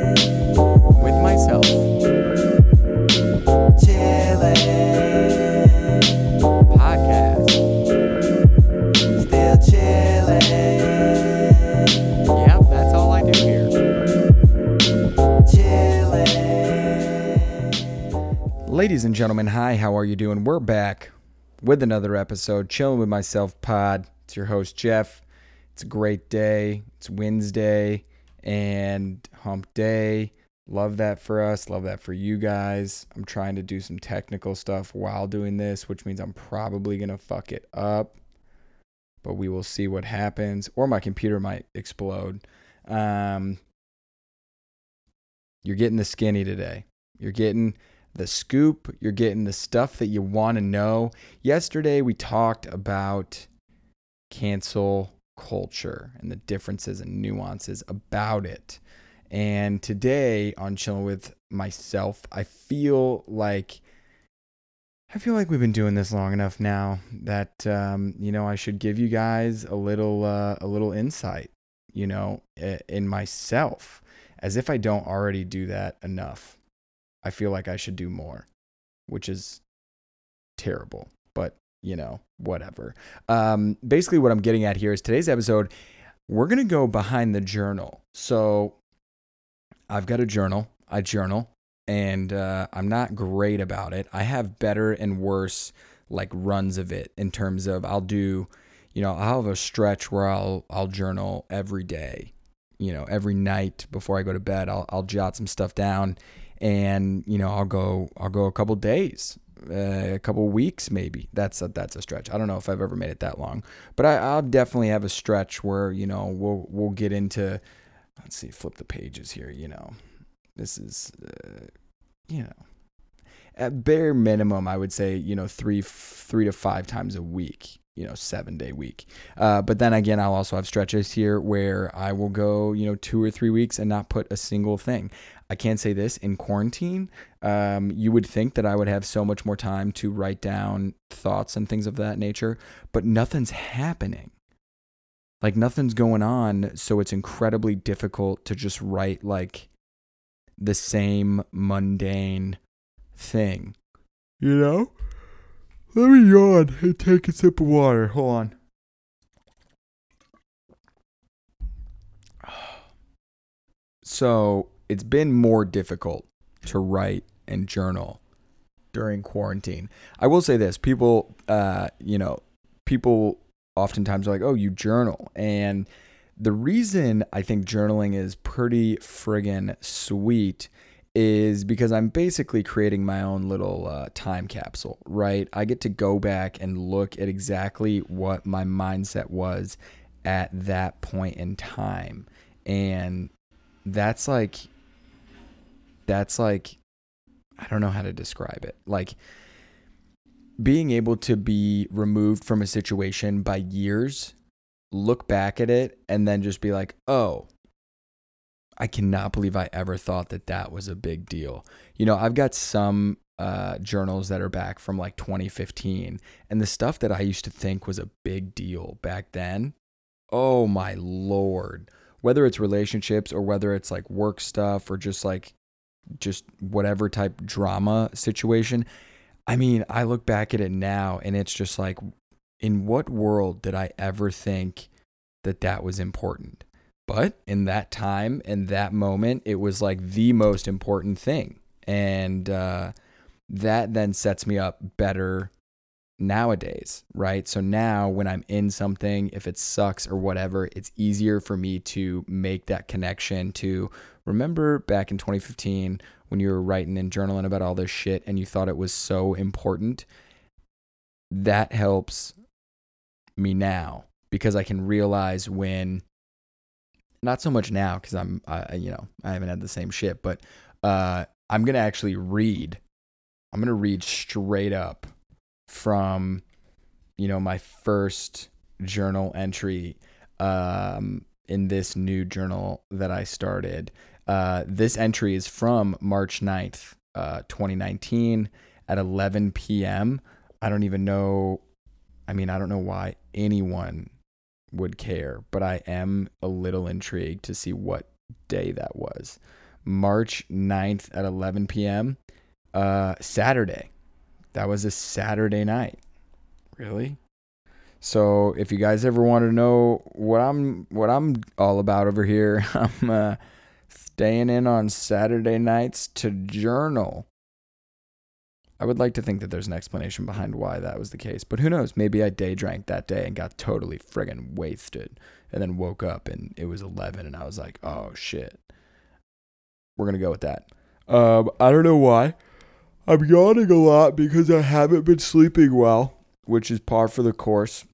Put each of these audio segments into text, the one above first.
Chillin', with myself. chillin', Podcast. still chillin', Yep, that's all I do here. chillin'. Ladies and gentlemen, hi, how are you doing? We're back with another episode, Chilling with Myself Pod. It's your host, Jeff. It's a great day. It's Wednesday and hump day. Love that for us. Love that for you guys. I'm trying to do some technical stuff while doing this, which means I'm probably going to fuck it up. But we will see what happens. Or my computer might explode. Um, you're getting the skinny today. You're getting the scoop. You're getting the stuff that you want to know. Yesterday, we talked about cancel culture and the differences and nuances about it. And today, on Chilling with Myself, I feel like. I feel like we've been doing this long enough now that um, you know I should give you guys a little uh, a little insight, you know, in myself, as if I don't already do that enough. I feel like I should do more, which is terrible, but you know, whatever. Um, basically, what I'm getting at here is today's episode, we're going to go behind the journal. So I've got a journal, I journal, and uh, I'm not great about it. I have better and worse like runs of it in terms of I'll do, you know, I'll have a stretch where I'll I'll journal every day, you know, every night before I go to bed. I'll I'll jot some stuff down, and you know I'll go I'll go a couple days, uh, a couple weeks maybe. That's a, that's a stretch. I don't know if I've ever made it that long, but I, I'll definitely have a stretch where you know we'll we'll get into. Let's see, flip the pages here. You know, this is, uh, you know, at bare minimum, I would say you know three three to five times a week. You know, seven day week. Uh, but then again, I'll also have stretches here where I will go you know two or three weeks and not put a single thing. I can't say this in quarantine. Um, you would think that I would have so much more time to write down thoughts and things of that nature, but nothing's happening. Like nothing's going on, so it's incredibly difficult to just write like the same mundane thing. You know? Let me yawn and take a sip of water. Hold on. So it's been more difficult to write and journal during quarantine. I will say this: people, uh, you know, people oftentimes are like, "Oh, you journal," and the reason I think journaling is pretty friggin' sweet is because I'm basically creating my own little uh, time capsule, right? I get to go back and look at exactly what my mindset was at that point in time. And that's like, that's like, I don't know how to describe it. Like, being able to be removed from a situation by years, look back at it, and then just be like, oh, I cannot believe I ever thought that that was a big deal. You know, I've got some uh, journals that are back from like 2015, and the stuff that I used to think was a big deal back then, oh my lord. Whether it's relationships or whether it's like work stuff or just like just whatever type drama situation. I mean, I look back at it now and it's just like, in what world did I ever think that that was important? But in that time, in that moment, it was like the most important thing. And uh, that then sets me up better nowadays, right? So now when I'm in something, if it sucks or whatever, it's easier for me to make that connection to remember back in 2015 when you were writing and journaling about all this shit and you thought it was so important. That helps me now because I can realize when not so much now because I'm I you know I haven't had the same shit, but uh, I'm gonna actually read. I'm gonna read straight up from you know my first journal entry um, in this new journal that I started. Uh, this entry is from March 9th, uh, 2019 at 11 p.m. I don't even know I mean, I don't know why anyone would care, but I am a little intrigued to see what day that was. March 9th at 11 p.m. Uh, Saturday. That was a Saturday night. Really? So if you guys ever want to know what I'm what I'm all about over here, I'm uh, staying in on Saturday nights to journal. I would like to think that there's an explanation behind why that was the case, but who knows? Maybe I day drank that day and got totally friggin' wasted, and then woke up and it was 11, and I was like, oh shit. We're gonna go with that. Um, I don't know why. I'm yawning a lot because I haven't been sleeping well, which is par for the course.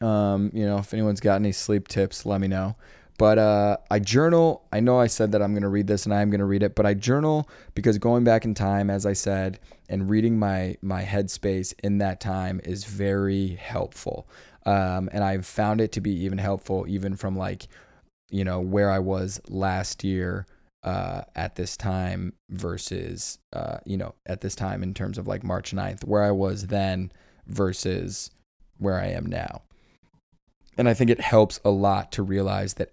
Um, you know, if anyone's got any sleep tips, let me know. But uh, I journal. I know I said that I'm going to read this and I am going to read it, but I journal because going back in time, as I said, and reading my my headspace in that time is very helpful. Um, and I've found it to be even helpful, even from like, you know, where I was last year uh, at this time versus, uh, you know, at this time in terms of like March 9th, where I was then versus where I am now. And I think it helps a lot to realize that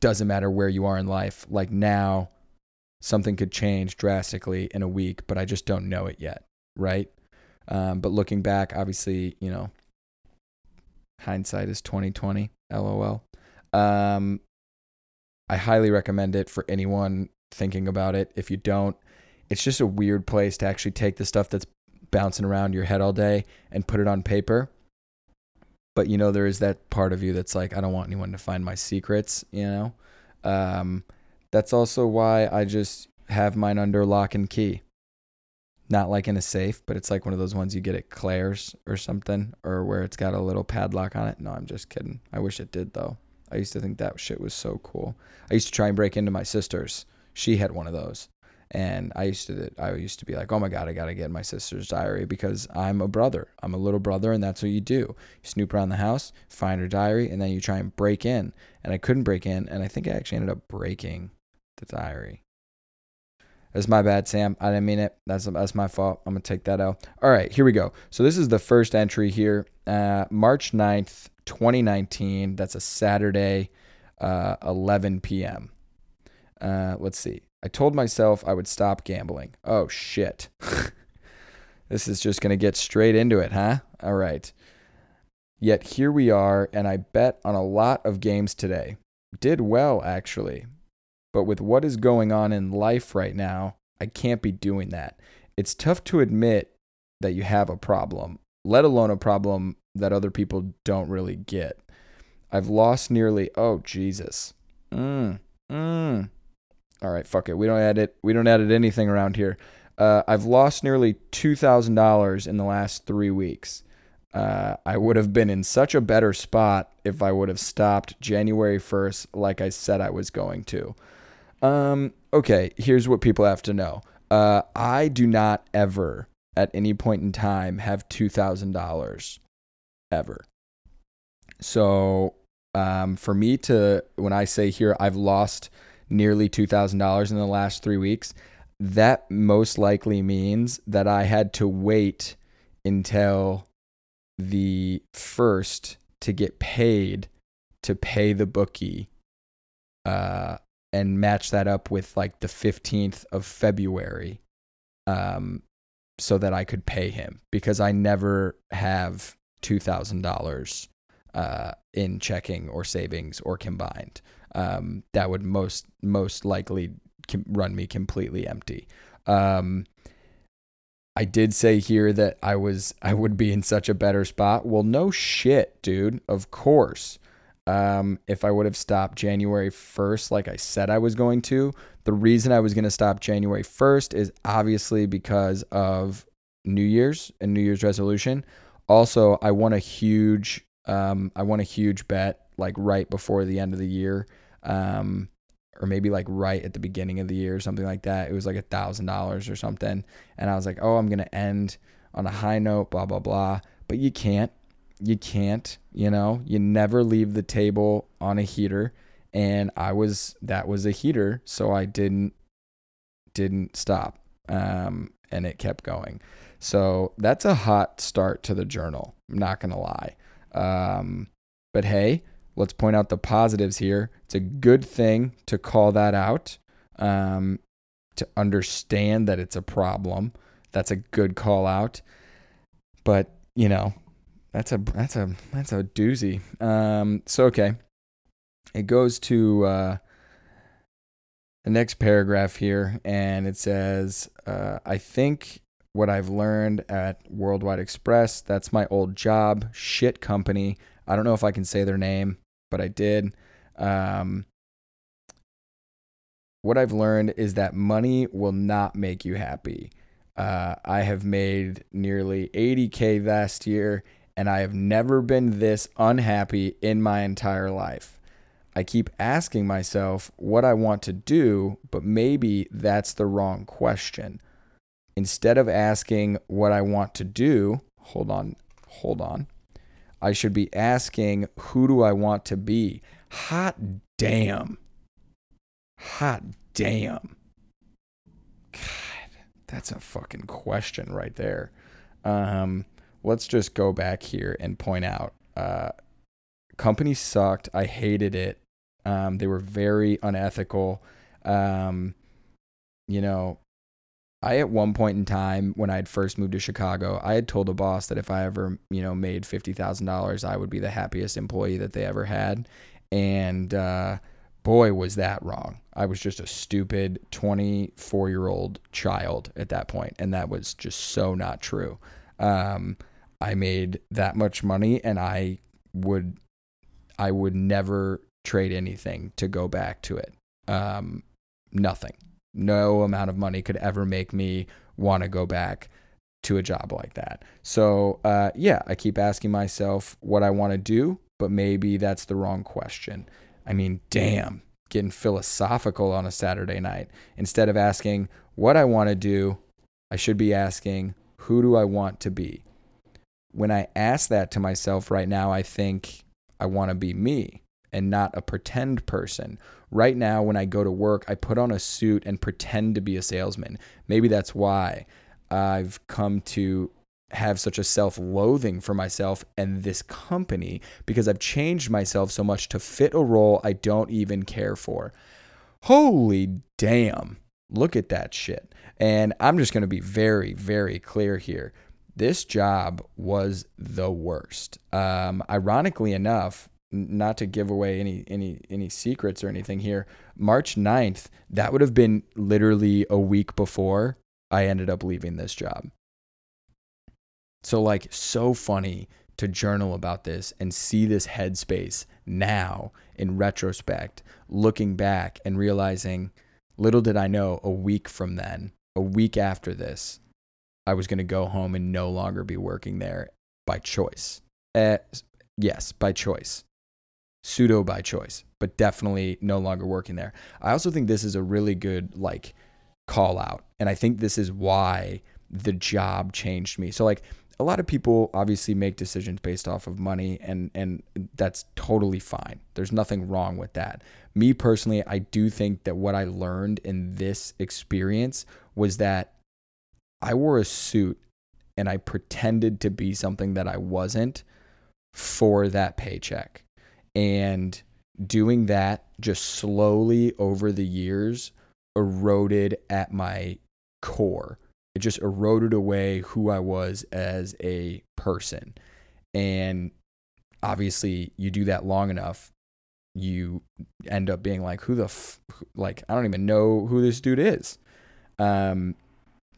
doesn't matter where you are in life. Like now, something could change drastically in a week, but I just don't know it yet, right? Um, but looking back, obviously, you know, hindsight is twenty twenty. LOL. Um, I highly recommend it for anyone thinking about it. If you don't, it's just a weird place to actually take the stuff that's bouncing around your head all day and put it on paper but you know there is that part of you that's like i don't want anyone to find my secrets you know? Um, that's also why i just have mine under lock and key. Not like in a safe but it's like one of those ones you get at claire's or something or where it's got a little padlock on it. No i'm just kidding. I wish it did though. I used to think that shit was so cool. I used to try and break into my sister's. She had one of those and I used to I used to be like, "Oh my god, I got to get my sister's diary because I'm a brother. I'm a little brother and that's what you do. You snoop around the house, find her diary and then you try and break in." And I couldn't break in and I think I actually ended up breaking the diary. That's my bad, Sam. I didn't mean it. That's that's my fault. I'm gonna take that out. All right, here we go. So this is the first entry here, uh, March 9th, 2019. That's a Saturday, uh, 11 p.m. Uh, let's see. I told myself I would stop gambling. Oh, shit. this is just going to get straight into it, huh? All right. Yet here we are, and I bet on a lot of games today. Did well, actually. But with what is going on in life right now, I can't be doing that. It's tough to admit that you have a problem, let alone a problem that other people don't really get. I've lost nearly, oh, Jesus. Mmm, mmm. All right, fuck it. We don't edit. We don't edit anything around here. Uh, I've lost nearly two thousand dollars in the last three weeks. Uh, I would have been in such a better spot if I would have stopped January first, like I said I was going to. Um, okay, here's what people have to know. Uh, I do not ever, at any point in time, have two thousand dollars, ever. So, um, for me to, when I say here, I've lost nearly $2,000 in the last three weeks, that most likely means that I had to wait until the first to get paid to pay the bookie uh, and match that up with like the 15th of February um, so that I could pay him because I never have $2,000 uh, in checking or savings or combined um, that would most most likely run me completely empty. Um, I did say here that I was I would be in such a better spot. Well, no shit, dude. Of course. Um, if I would have stopped January 1st, like I said I was going to, the reason I was going to stop January 1st is obviously because of New Year's and New Year's resolution. Also, I won a huge, um, I won a huge bet like right before the end of the year um, or maybe like right at the beginning of the year or something like that. It was like a thousand dollars or something, and I was like, oh, I'm gonna end on a high note, blah blah blah. But you can't, you can't. You know, you never leave the table on a heater, and I was that was a heater, so I didn't didn't stop, um, and it kept going. So that's a hot start to the journal. I'm not gonna lie. Um, but hey, let's point out the positives here. It's a good thing to call that out, um, to understand that it's a problem. That's a good call out. But you know, that's a that's a that's a doozy. Um, so okay, it goes to uh, the next paragraph here, and it says, uh, "I think what I've learned at Worldwide Express. That's my old job. Shit company. I don't know if I can say their name, but I did. Um, what I've learned is that money will not make you happy. Uh, I have made nearly 80K last year, and I have never been this unhappy in my entire life. I keep asking myself what I want to do, but maybe that's the wrong question. Instead of asking what I want to do, hold on, hold on. I should be asking who do I want to be? Hot damn. Hot damn. God, that's a fucking question right there. Um, let's just go back here and point out uh, company sucked. I hated it. Um, they were very unethical. Um, you know, I at one point in time when I had first moved to Chicago, I had told a boss that if I ever, you know, made fifty thousand dollars, I would be the happiest employee that they ever had. And uh, boy, was that wrong. I was just a stupid twenty-four year old child at that point, and that was just so not true. Um, I made that much money, and I would, I would never trade anything to go back to it. Um, nothing no amount of money could ever make me want to go back to a job like that. So, uh, yeah, I keep asking myself what I want to do, but maybe that's the wrong question. I mean, damn, getting philosophical on a Saturday night. Instead of asking what I want to do, I should be asking who do I want to be? When I ask that to myself right now, I think I want to be me and not a pretend person. Right now, when I go to work, I put on a suit and pretend to be a salesman. Maybe that's why I've come to have such a self loathing for myself and this company because I've changed myself so much to fit a role I don't even care for. Holy damn. Look at that shit. And I'm just going to be very, very clear here. This job was the worst. Um, ironically enough, not to give away any any any secrets or anything here. March 9th that would have been literally a week before i ended up leaving this job. So like so funny to journal about this and see this headspace now in retrospect looking back and realizing little did i know a week from then a week after this i was going to go home and no longer be working there by choice. Uh, yes by choice pseudo by choice, but definitely no longer working there. I also think this is a really good like call out. And I think this is why the job changed me. So like a lot of people obviously make decisions based off of money and and that's totally fine. There's nothing wrong with that. Me personally, I do think that what I learned in this experience was that I wore a suit and I pretended to be something that I wasn't for that paycheck. And doing that just slowly over the years eroded at my core. It just eroded away who I was as a person. And obviously, you do that long enough, you end up being like, who the, f-? like, I don't even know who this dude is. Um,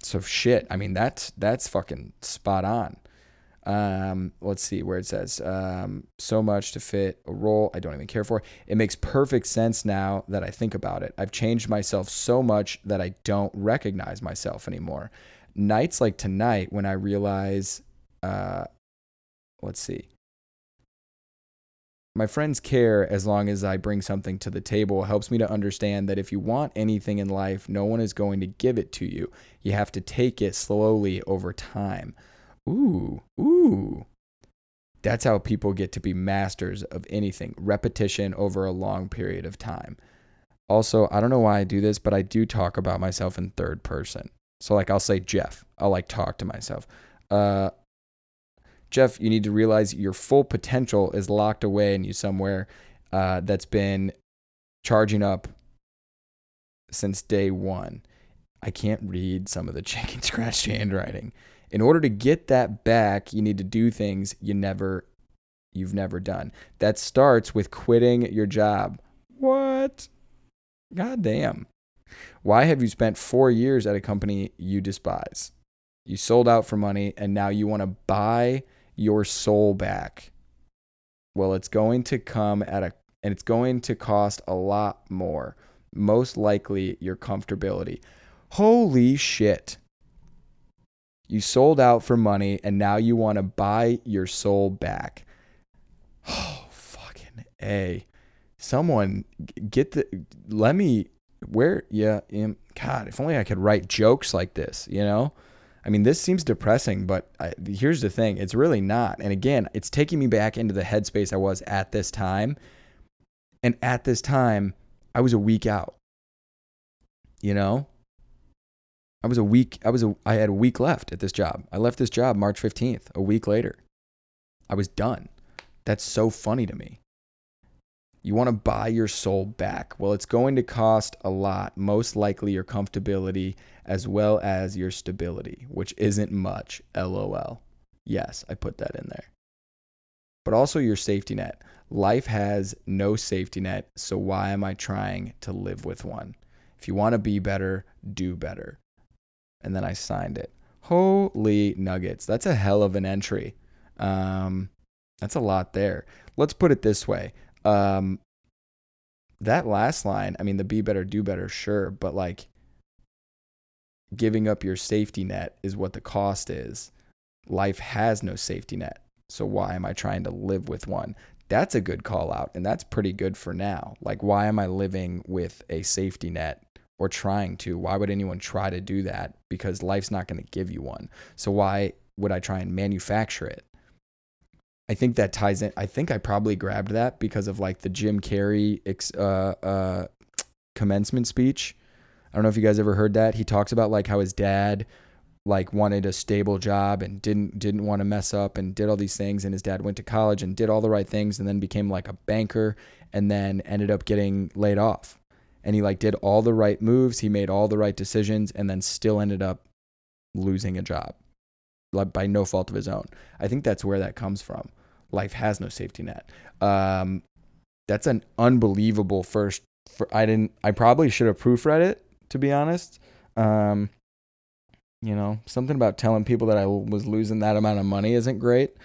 so shit. I mean, that's, that's fucking spot on. Um, let's see where it says um, so much to fit a role I don't even care for. It makes perfect sense now that I think about it. I've changed myself so much that I don't recognize myself anymore. Nights like tonight, when I realize, uh, let's see, my friends care as long as I bring something to the table helps me to understand that if you want anything in life, no one is going to give it to you. You have to take it slowly over time. Ooh, ooh. That's how people get to be masters of anything repetition over a long period of time. Also, I don't know why I do this, but I do talk about myself in third person. So, like, I'll say Jeff, I'll like talk to myself. Uh, Jeff, you need to realize your full potential is locked away in you somewhere uh, that's been charging up since day one. I can't read some of the chicken scratch handwriting. In order to get that back, you need to do things you never you've never done. That starts with quitting your job. What? God damn. Why have you spent 4 years at a company you despise? You sold out for money and now you want to buy your soul back. Well, it's going to come at a and it's going to cost a lot more. Most likely your comfortability. Holy shit. You sold out for money and now you want to buy your soul back. Oh, fucking A. Someone get the. Let me. Where. Yeah. um, God, if only I could write jokes like this, you know? I mean, this seems depressing, but I, here's the thing it's really not. And again, it's taking me back into the headspace I was at this time. And at this time, I was a week out. You know? I was a week I was a I had a week left at this job. I left this job March 15th, a week later. I was done. That's so funny to me. You want to buy your soul back. Well, it's going to cost a lot, most likely your comfortability as well as your stability, which isn't much. LOL. Yes, I put that in there. But also your safety net. Life has no safety net, so why am I trying to live with one? If you want to be better, do better. And then I signed it. Holy nuggets. That's a hell of an entry. Um, that's a lot there. Let's put it this way. Um, that last line, I mean, the be better, do better, sure, but like giving up your safety net is what the cost is. Life has no safety net. So why am I trying to live with one? That's a good call out, and that's pretty good for now. Like, why am I living with a safety net or trying to? Why would anyone try to do that? Because life's not going to give you one. So why would I try and manufacture it? I think that ties in. I think I probably grabbed that because of like the Jim Carrey uh, uh, commencement speech. I don't know if you guys ever heard that. He talks about like how his dad like wanted a stable job and didn't didn't want to mess up and did all these things and his dad went to college and did all the right things and then became like a banker and then ended up getting laid off. And he like did all the right moves, he made all the right decisions and then still ended up losing a job like by no fault of his own. I think that's where that comes from. Life has no safety net. Um, that's an unbelievable first. For, I didn't. I probably should have proofread it to be honest. Um, you know, something about telling people that I was losing that amount of money isn't great.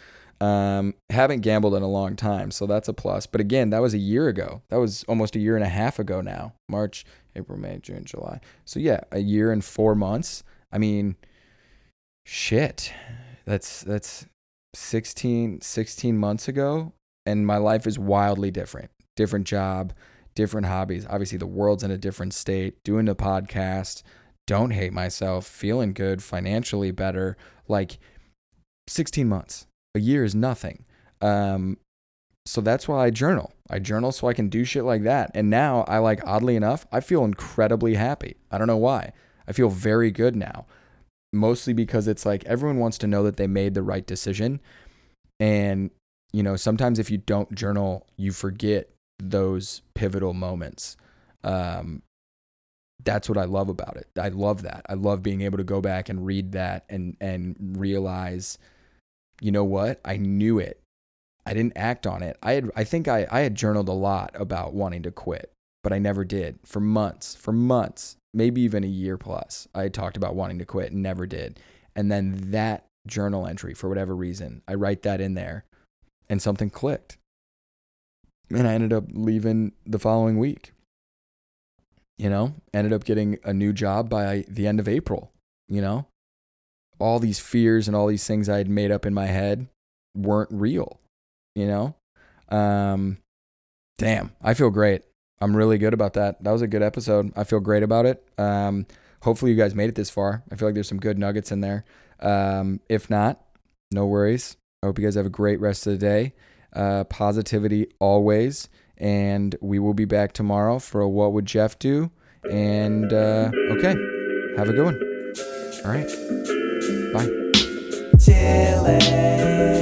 Um, haven't gambled in a long time, so that's a plus. But again, that was a year ago. That was almost a year and a half ago now. March, April, May, June, July. So yeah, a year and four months. I mean, shit that's that's 16 16 months ago and my life is wildly different different job different hobbies obviously the world's in a different state doing the podcast don't hate myself feeling good financially better like 16 months a year is nothing um so that's why I journal. I journal so I can do shit like that. And now I like oddly enough, I feel incredibly happy. I don't know why. I feel very good now mostly because it's like everyone wants to know that they made the right decision. And, you know, sometimes if you don't journal, you forget those pivotal moments. Um, that's what I love about it. I love that. I love being able to go back and read that and and realize, you know what? I knew it. I didn't act on it. I had I think I, I had journaled a lot about wanting to quit, but I never did for months. For months maybe even a year plus. I talked about wanting to quit and never did. And then that journal entry, for whatever reason, I write that in there and something clicked. And I ended up leaving the following week. You know, ended up getting a new job by the end of April. You know, all these fears and all these things I had made up in my head weren't real. You know, um, damn, I feel great. I'm really good about that. That was a good episode. I feel great about it. Um, hopefully, you guys made it this far. I feel like there's some good nuggets in there. Um, if not, no worries. I hope you guys have a great rest of the day. Uh, positivity always. And we will be back tomorrow for What Would Jeff Do? And uh, okay, have a good one. All right. Bye. Chillin'.